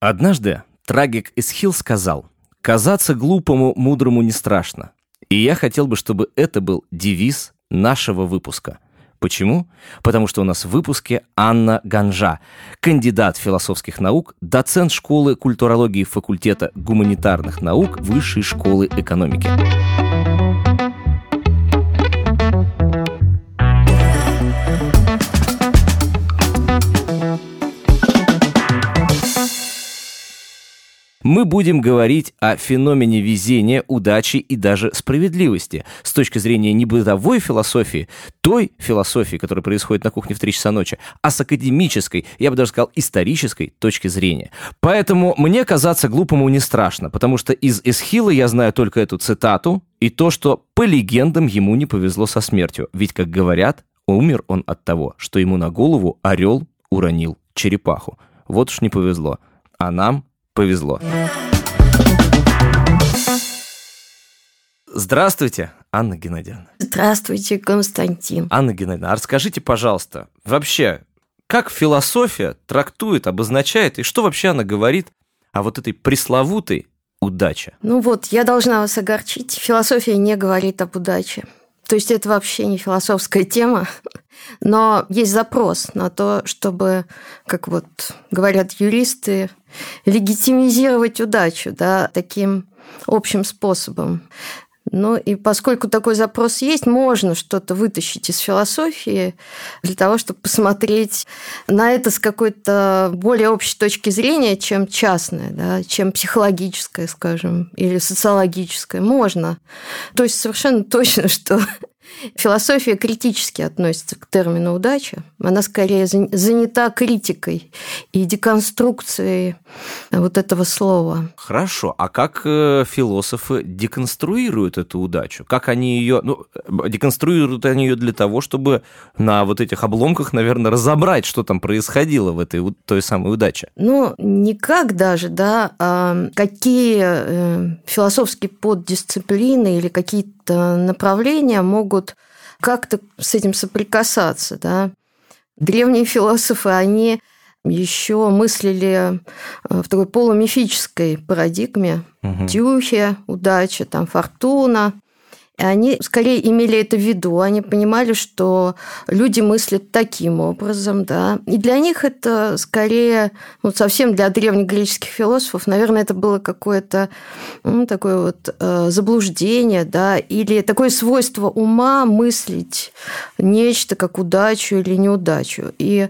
Однажды трагик Эсхил сказал, «Казаться глупому, мудрому не страшно». И я хотел бы, чтобы это был девиз нашего выпуска. Почему? Потому что у нас в выпуске Анна Ганжа, кандидат философских наук, доцент школы культурологии факультета гуманитарных наук Высшей школы экономики. Мы будем говорить о феномене везения, удачи и даже справедливости с точки зрения не бытовой философии, той философии, которая происходит на кухне в 3 часа ночи, а с академической, я бы даже сказал, исторической точки зрения. Поэтому мне казаться глупому не страшно, потому что из Эсхила я знаю только эту цитату и то, что по легендам ему не повезло со смертью. Ведь, как говорят, умер он от того, что ему на голову орел уронил черепаху. Вот уж не повезло. А нам повезло. Здравствуйте, Анна Геннадьевна. Здравствуйте, Константин. Анна Геннадьевна, а расскажите, пожалуйста, вообще, как философия трактует, обозначает, и что вообще она говорит о вот этой пресловутой удаче? Ну вот, я должна вас огорчить. Философия не говорит об удаче. То есть это вообще не философская тема, но есть запрос на то, чтобы, как вот говорят юристы, легитимизировать удачу да, таким общим способом. Ну и поскольку такой запрос есть, можно что-то вытащить из философии для того, чтобы посмотреть на это с какой-то более общей точки зрения, чем частная, да, чем психологическая, скажем, или социологическая. Можно. То есть совершенно точно, что Философия критически относится к термину удача. Она скорее занята критикой и деконструкцией вот этого слова. Хорошо. А как э, философы деконструируют эту удачу? Как они ее... Ну, деконструируют они ее для того, чтобы на вот этих обломках, наверное, разобрать, что там происходило в этой той самой удаче? Ну, никак даже, да. А какие э, философские поддисциплины или какие-то направления могут как-то с этим соприкасаться. Да? Древние философы, они еще мыслили э, в такой полумифической парадигме. Угу. Тюхе, удача, там, фортуна – они скорее имели это в виду. Они понимали, что люди мыслят таким образом, да. И для них это скорее, ну, совсем для древнегреческих философов, наверное, это было какое-то ну, такое вот э, заблуждение, да, или такое свойство ума мыслить нечто как удачу или неудачу. И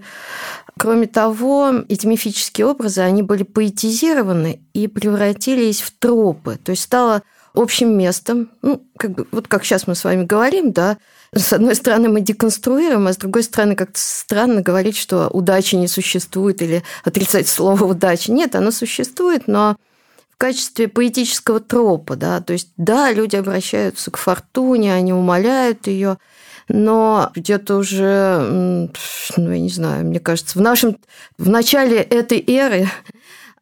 Кроме того, эти мифические образы, они были поэтизированы и превратились в тропы. То есть стало общим местом. Ну, как бы, вот как сейчас мы с вами говорим, да, с одной стороны мы деконструируем, а с другой стороны как-то странно говорить, что удачи не существует или отрицать слово удачи. Нет, оно существует, но в качестве поэтического тропа, да, то есть, да, люди обращаются к фортуне, они умоляют ее, но где-то уже, ну, я не знаю, мне кажется, в нашем, в начале этой эры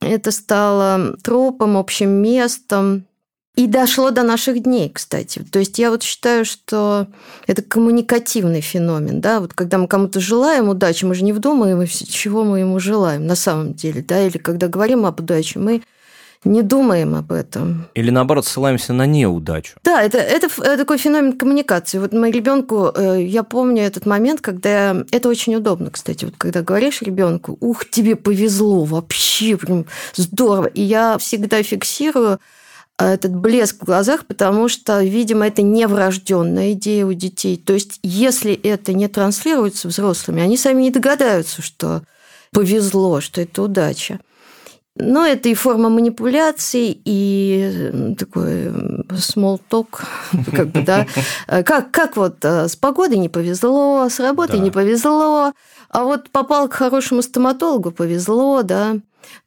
это стало тропом, общим местом, и дошло до наших дней, кстати. То есть я вот считаю, что это коммуникативный феномен. Да? Вот когда мы кому-то желаем удачи, мы же не вдумаем, чего мы ему желаем на самом деле. Да? Или когда говорим об удаче, мы не думаем об этом. Или наоборот, ссылаемся на неудачу. Да, это, это, такой феномен коммуникации. Вот моему ребенку, э, я помню этот момент, когда это очень удобно, кстати, вот когда говоришь ребенку, ух, тебе повезло, вообще прям здорово. И я всегда фиксирую этот блеск в глазах, потому что, видимо, это не врожденная идея у детей. То есть, если это не транслируется взрослыми, они сами не догадаются, что повезло, что это удача. Но это и форма манипуляции, и такой small talk, как бы, да. Как, как вот э, с погодой не повезло, с работой да. не повезло, а вот попал к хорошему стоматологу, повезло, да.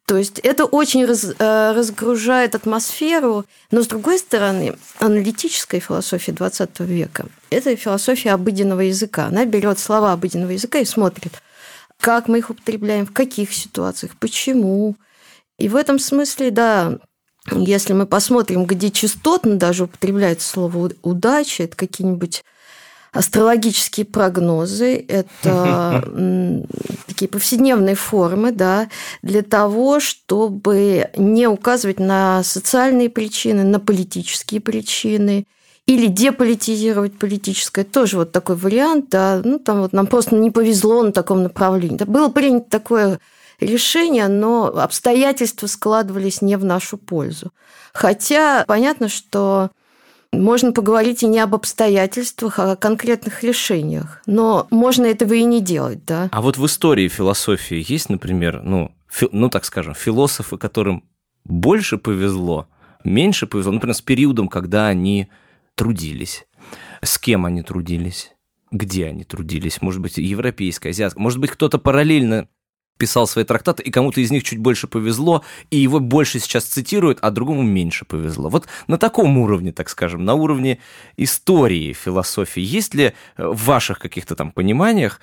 То есть это очень раз, э, разгружает атмосферу, но с другой стороны, аналитическая философия 20 века – это философия обыденного языка. Она берет слова обыденного языка и смотрит, как мы их употребляем, в каких ситуациях, почему. И в этом смысле, да, если мы посмотрим, где частотно даже употребляется слово удача, это какие-нибудь астрологические прогнозы, это такие повседневные формы, да, для того, чтобы не указывать на социальные причины, на политические причины, или деполитизировать политическое, тоже вот такой вариант, да, ну там вот нам просто не повезло на таком направлении. Да, было принято такое решение, но обстоятельства складывались не в нашу пользу. Хотя понятно, что можно поговорить и не об обстоятельствах, а о конкретных решениях. Но можно этого и не делать, да. А вот в истории философии есть, например, ну, фи, ну так скажем, философы, которым больше повезло, меньше повезло, например, с периодом, когда они трудились. С кем они трудились? Где они трудились? Может быть, европейская, азиатская. Может быть, кто-то параллельно писал свои трактаты, и кому-то из них чуть больше повезло, и его больше сейчас цитируют, а другому меньше повезло. Вот на таком уровне, так скажем, на уровне истории философии, есть ли в ваших каких-то там пониманиях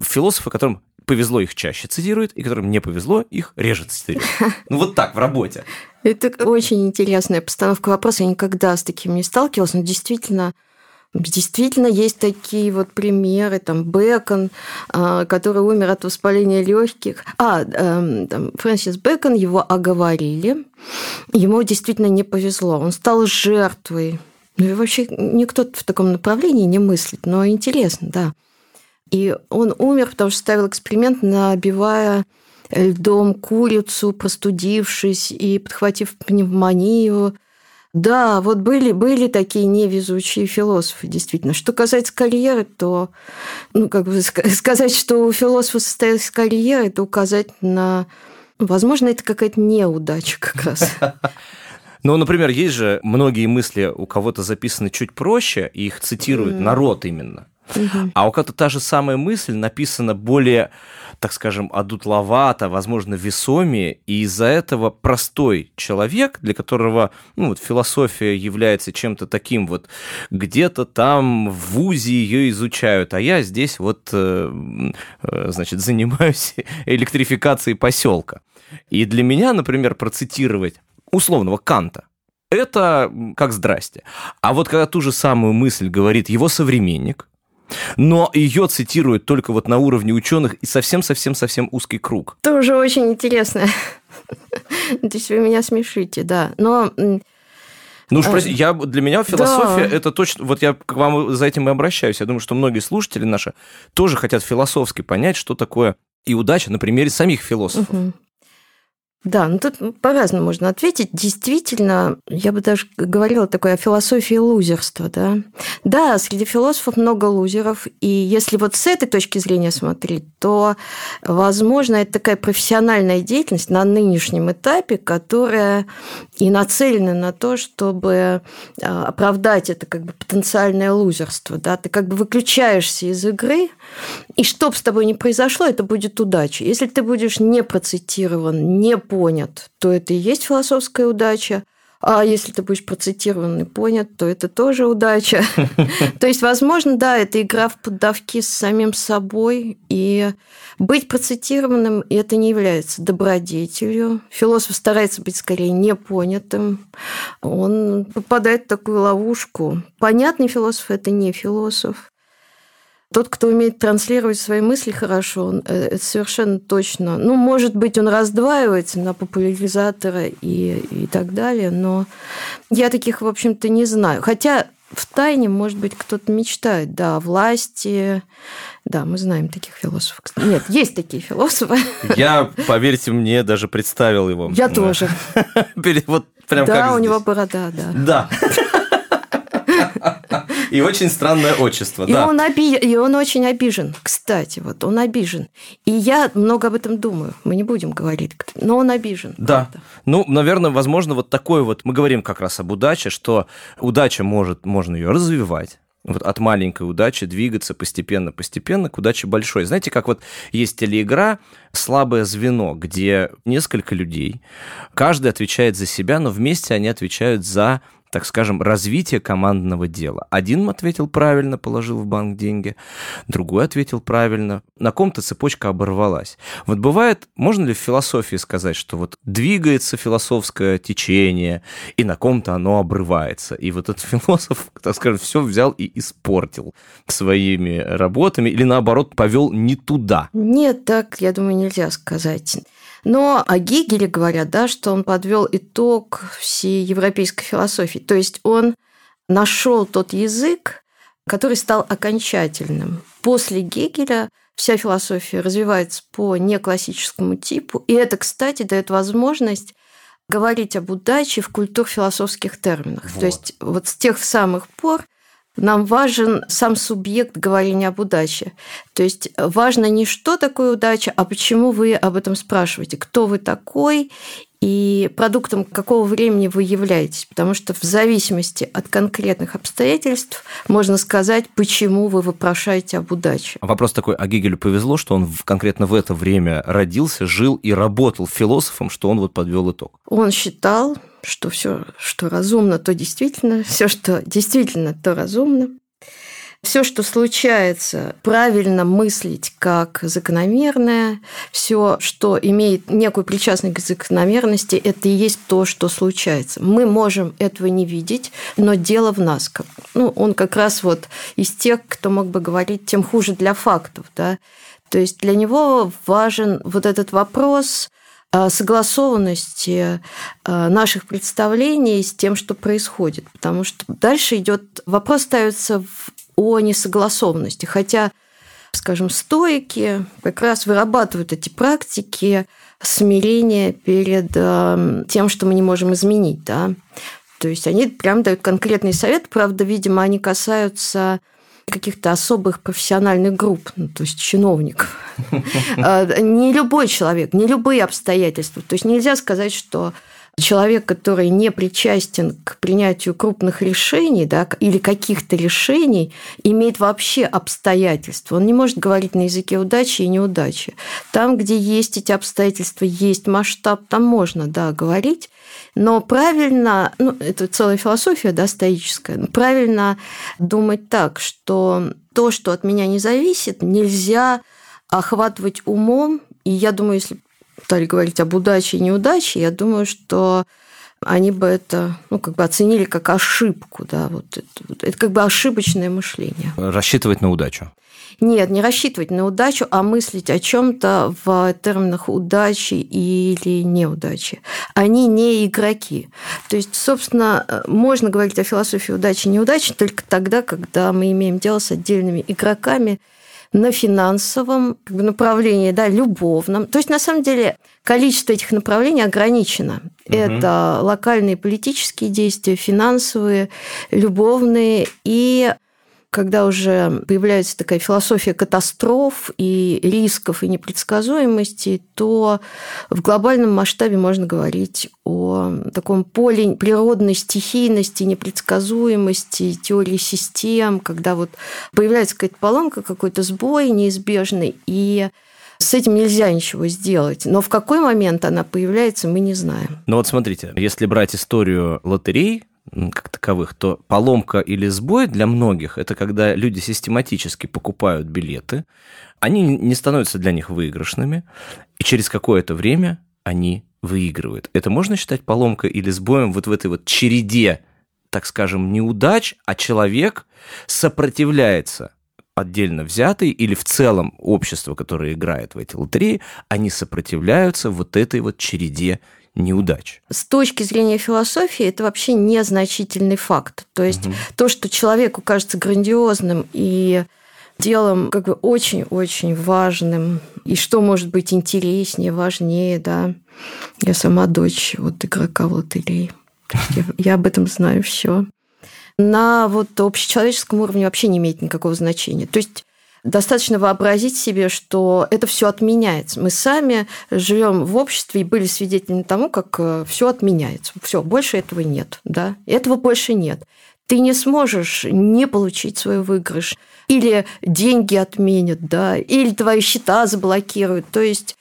философы, которым повезло, их чаще цитируют, и которым не повезло, их реже цитируют. Ну вот так, в работе. Это очень интересная постановка вопроса. Я никогда с таким не сталкивалась, но действительно Действительно, есть такие вот примеры, там Бекон, а, который умер от воспаления легких. А, эм, там, Фрэнсис Бекон, его оговорили, ему действительно не повезло, он стал жертвой. Ну и вообще никто в таком направлении не мыслит, но интересно, да. И он умер, потому что ставил эксперимент, набивая льдом курицу, простудившись и подхватив пневмонию – да, вот были, были такие невезучие философы, действительно. Что касается карьеры, то, ну, как бы сказать, что у философа состоялась карьера, это указать на... Возможно, это какая-то неудача как раз. Ну, например, есть же многие мысли у кого-то записаны чуть проще, и их цитирует mm. народ именно. А у кого-то та же самая мысль написана более, так скажем, адутловато, возможно, весомее, и из-за этого простой человек, для которого ну, вот, философия является чем-то таким вот, где-то там в ВУЗе ее изучают, а я здесь вот, э, э, значит, занимаюсь электрификацией поселка. И для меня, например, процитировать условного Канта, это как здрасте. А вот когда ту же самую мысль говорит его современник, но ее цитируют только вот на уровне ученых и совсем-совсем-совсем узкий круг. Тоже очень интересно. То есть вы меня смешите, да. Но ну уж прости, я, для меня философия да. это точно... Вот я к вам за этим и обращаюсь. Я думаю, что многие слушатели наши тоже хотят философски понять, что такое и удача на примере самих философов. Угу. Да, ну тут по-разному можно ответить. Действительно, я бы даже говорила такое о философии лузерства, да. Да, среди философов много лузеров, и если вот с этой точки зрения смотреть, то, возможно, это такая профессиональная деятельность на нынешнем этапе, которая и нацелена на то, чтобы а, оправдать это как бы потенциальное лузерство, да. Ты как бы выключаешься из игры, и что бы с тобой ни произошло, это будет удача. Если ты будешь не процитирован, не понят, то это и есть философская удача. А если ты будешь процитирован и понят, то это тоже удача. То есть, возможно, да, это игра в поддавки с самим собой. И быть процитированным это не является добродетелью. Философ старается быть скорее непонятым. Он попадает в такую ловушку. Понятный философ – это не философ. Тот, кто умеет транслировать свои мысли хорошо, он, э, это совершенно точно. Ну, может быть, он раздваивается на популяризатора и, и так далее, но я таких, в общем-то, не знаю. Хотя в тайне, может быть, кто-то мечтает, да, о власти. Да, мы знаем таких философов. Нет, есть такие философы. Я, поверьте мне, даже представил его. Я тоже. Вот прям да, у него борода, да. Да. И очень странное отчество, и да. Он оби... И он очень обижен, кстати, вот он обижен. И я много об этом думаю, мы не будем говорить, но он обижен. Да, правда. ну, наверное, возможно, вот такой вот, мы говорим как раз об удаче, что удача может, можно ее развивать, вот от маленькой удачи двигаться постепенно-постепенно к удаче большой. Знаете, как вот есть телеигра «Слабое звено», где несколько людей, каждый отвечает за себя, но вместе они отвечают за так скажем, развития командного дела. Один ответил правильно, положил в банк деньги, другой ответил правильно. На ком-то цепочка оборвалась. Вот бывает, можно ли в философии сказать, что вот двигается философское течение, и на ком-то оно обрывается. И вот этот философ, так скажем, все взял и испортил своими работами, или наоборот, повел не туда. Нет, так, я думаю, нельзя сказать. Но о Гегеле говорят, да, что он подвел итог всей европейской философии. То есть он нашел тот язык, который стал окончательным. После Гегеля вся философия развивается по неклассическому типу, и это, кстати, дает возможность говорить об удаче в культур-философских терминах. Вот. То есть вот с тех самых пор нам важен сам субъект говорения об удаче. То есть важно не что такое удача, а почему вы об этом спрашиваете, кто вы такой и продуктом какого времени вы являетесь. Потому что в зависимости от конкретных обстоятельств можно сказать, почему вы вопрошаете об удаче. Вопрос такой, а Гегелю повезло, что он конкретно в это время родился, жил и работал философом, что он вот подвел итог? Он считал, что все, что разумно, то действительно, все, что действительно, то разумно. Все, что случается, правильно мыслить как закономерное, все, что имеет некую причастность к закономерности, это и есть то, что случается. Мы можем этого не видеть, но дело в нас. Ну, он как раз вот из тех, кто мог бы говорить, тем хуже для фактов. Да? То есть для него важен вот этот вопрос согласованности э, наших представлений с тем, что происходит. Потому что дальше идет вопрос ставится о несогласованности. Хотя, скажем, стойки как раз вырабатывают эти практики смирения перед э, тем, что мы не можем изменить. Да? То есть они прям дают конкретный совет, правда, видимо, они касаются каких-то особых профессиональных групп, ну, то есть чиновников. А, не любой человек, не любые обстоятельства. То есть нельзя сказать, что человек, который не причастен к принятию крупных решений да, или каких-то решений, имеет вообще обстоятельства. Он не может говорить на языке удачи и неудачи. Там, где есть эти обстоятельства, есть масштаб, там можно да, говорить. Но правильно, ну, это целая философия, да, стоическая, правильно думать так, что то, что от меня не зависит, нельзя охватывать умом. И я думаю, если стали говорить об удаче и неудаче, я думаю, что они бы это ну, как бы оценили как ошибку. Да, вот это, это как бы ошибочное мышление. Рассчитывать на удачу. Нет, не рассчитывать на удачу, а мыслить о чем-то в терминах удачи или неудачи. Они не игроки. То есть, собственно, можно говорить о философии удачи и неудачи только тогда, когда мы имеем дело с отдельными игроками на финансовом направлении, да, любовном. То есть, на самом деле, количество этих направлений ограничено. Угу. Это локальные политические действия, финансовые, любовные и когда уже появляется такая философия катастроф и рисков и непредсказуемости, то в глобальном масштабе можно говорить о таком поле природной стихийности, непредсказуемости, теории систем, когда вот появляется какая-то поломка, какой-то сбой неизбежный, и с этим нельзя ничего сделать. Но в какой момент она появляется, мы не знаем. Ну вот смотрите, если брать историю лотерей, как таковых, то поломка или сбой для многих – это когда люди систематически покупают билеты, они не становятся для них выигрышными, и через какое-то время они выигрывают. Это можно считать поломкой или сбоем вот в этой вот череде, так скажем, неудач, а человек сопротивляется отдельно взятый или в целом общество, которое играет в эти лотереи, они сопротивляются вот этой вот череде неудач. С точки зрения философии это вообще незначительный факт. То есть угу. то, что человеку кажется грандиозным и делом как бы очень-очень важным, и что может быть интереснее, важнее, да. Я сама дочь вот игрока в лотереи. Я, я об этом знаю все. На вот общечеловеческом уровне вообще не имеет никакого значения. То есть Достаточно вообразить себе, что это все отменяется. Мы сами живем в обществе и были свидетелями тому, как э, все отменяется. Все, больше этого нет. Да? Этого больше нет. Ты не сможешь не получить свой выигрыш. Или деньги отменят, да, или твои счета заблокируют. То есть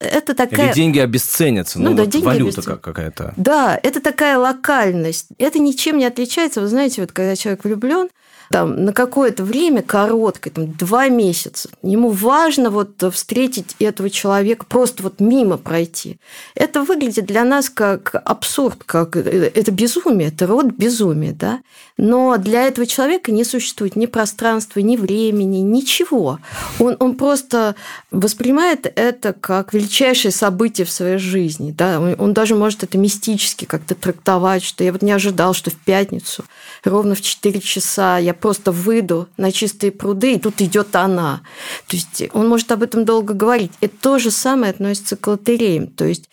это такая... Или деньги обесценятся, ну, ну да, вот деньги валюта обесцен... какая-то. Да, это такая локальность. Это ничем не отличается. Вы знаете, вот когда человек влюблен, там, на какое-то время короткое, там, два месяца. Ему важно вот встретить этого человека, просто вот мимо пройти. Это выглядит для нас как абсурд, как э, это безумие, это род безумия, да? Но для этого человека не существует ни пространства, ни времени, ничего. Он, он просто воспринимает это как величайшее событие в своей жизни. Да? Он, он даже может это мистически как-то трактовать, что я вот не ожидал, что в пятницу ровно в 4 часа я просто выйду на чистые пруды, и тут идет она. То есть он может об этом долго говорить. И то же самое относится к лотереям. То есть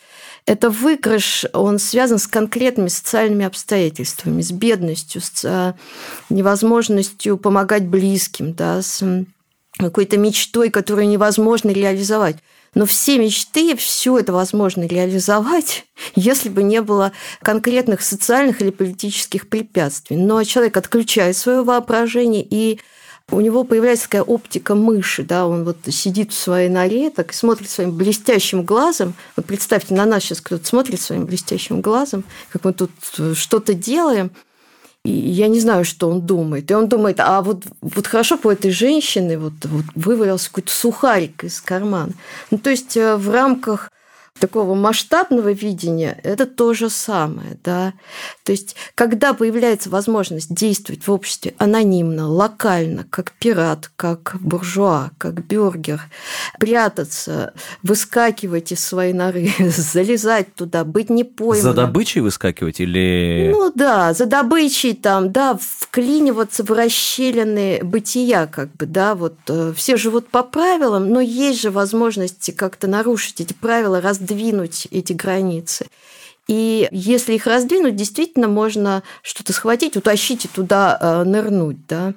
это выигрыш, он связан с конкретными социальными обстоятельствами, с бедностью, с э, невозможностью помогать близким, да, с какой-то мечтой, которую невозможно реализовать. Но все мечты, все это возможно реализовать, если бы не было конкретных социальных или политических препятствий. Но человек отключает свое воображение и у него появляется такая оптика мыши, да, он вот сидит в своей норе, так и смотрит своим блестящим глазом. Вот представьте, на нас сейчас кто-то смотрит своим блестящим глазом, как мы тут что-то делаем, и я не знаю, что он думает. И он думает, а вот, вот хорошо у этой женщины вот, вот вывалился какой-то сухарик из кармана. Ну, то есть э, в рамках такого масштабного видения это то же самое. Да? То есть, когда появляется возможность действовать в обществе анонимно, локально, как пират, как буржуа, как бюргер, прятаться, выскакивать из своей норы, залезать туда, быть не пойманным. За добычей выскакивать или... Ну да, за добычей там, да, вклиниваться в расщелины бытия, как бы, да, вот э, все живут по правилам, но есть же возможности как-то нарушить эти правила, раз раздвинуть эти границы. И если их раздвинуть, действительно можно что-то схватить, утащить и туда э, нырнуть. Да?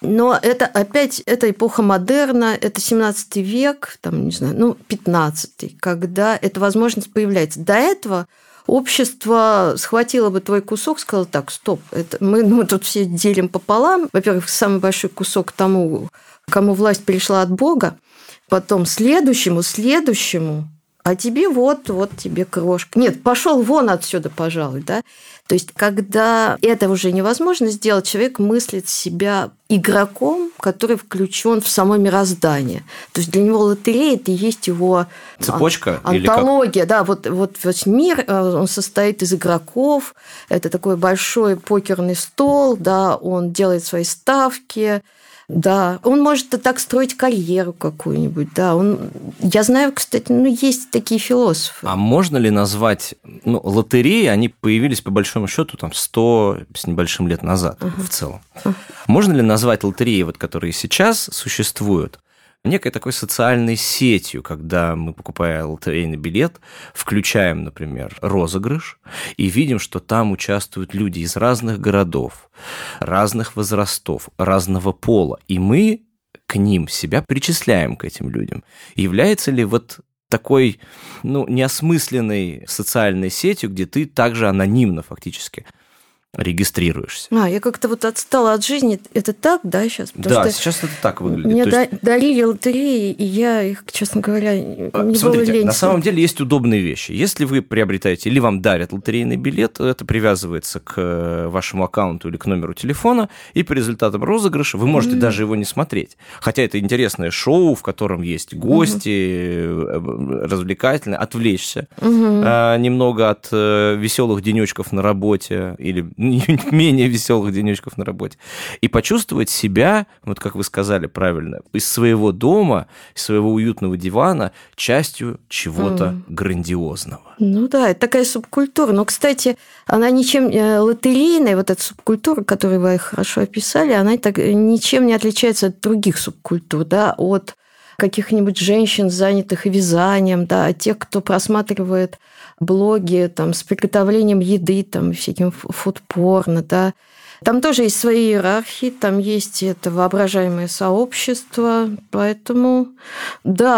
Но это опять, это эпоха модерна, это 17 век, там, не знаю, ну, 15 когда эта возможность появляется. До этого общество схватило бы твой кусок, сказало, так, стоп, это мы, мы тут все делим пополам. Во-первых, самый большой кусок тому, кому власть пришла от Бога, потом следующему, следующему, а тебе вот, вот тебе крошка. Нет, пошел вон отсюда, пожалуй, да. То есть, когда это уже невозможно сделать, человек мыслит себя игроком, который включен в само мироздание. То есть для него лотерея это и есть его цепочка, антология, да, вот вот весь мир э, он состоит из игроков. Это такой большой покерный стол, да, он делает свои ставки, да, он может так строить карьеру какую-нибудь, да. Он, я знаю, кстати, ну есть такие философы. А можно ли назвать, ну, лотереи, они появились по большому счету там 100 с небольшим лет назад uh-huh. в целом. Uh-huh. Можно ли назвать лотереи, вот, которые сейчас существуют, некой такой социальной сетью, когда мы, покупая лотерейный билет, включаем, например, розыгрыш и видим, что там участвуют люди из разных городов, разных возрастов, разного пола, и мы к ним себя причисляем к этим людям. Является ли вот такой, ну, неосмысленной социальной сетью, где ты также анонимно фактически регистрируешься. А, я как-то вот отстала от жизни. Это так, да, сейчас? Потому да, сейчас это так выглядит. Мне есть... дарили лотереи, и я их, честно говоря, не Смотрите, было на самом деле есть удобные вещи. Если вы приобретаете или вам дарят лотерейный билет, это привязывается к э, вашему аккаунту или к номеру телефона, и по результатам розыгрыша вы можете mm-hmm. даже его не смотреть. Хотя это интересное шоу, в котором есть гости, mm-hmm. развлекательное, отвлечься mm-hmm. немного от э, веселых денечков на работе или менее веселых денечков на работе. И почувствовать себя, вот как вы сказали правильно, из своего дома, из своего уютного дивана частью чего-то mm. грандиозного. Ну да, это такая субкультура. Но, кстати, она ничем э, лотерейная, вот эта субкультура, которую вы хорошо описали, она так, ничем не отличается от других субкультур, да, от каких-нибудь женщин, занятых вязанием, да, от тех, кто просматривает блоги там, с приготовлением еды, там, всяким фудпорно, да. Там тоже есть свои иерархии, там есть это воображаемое сообщество, поэтому, да,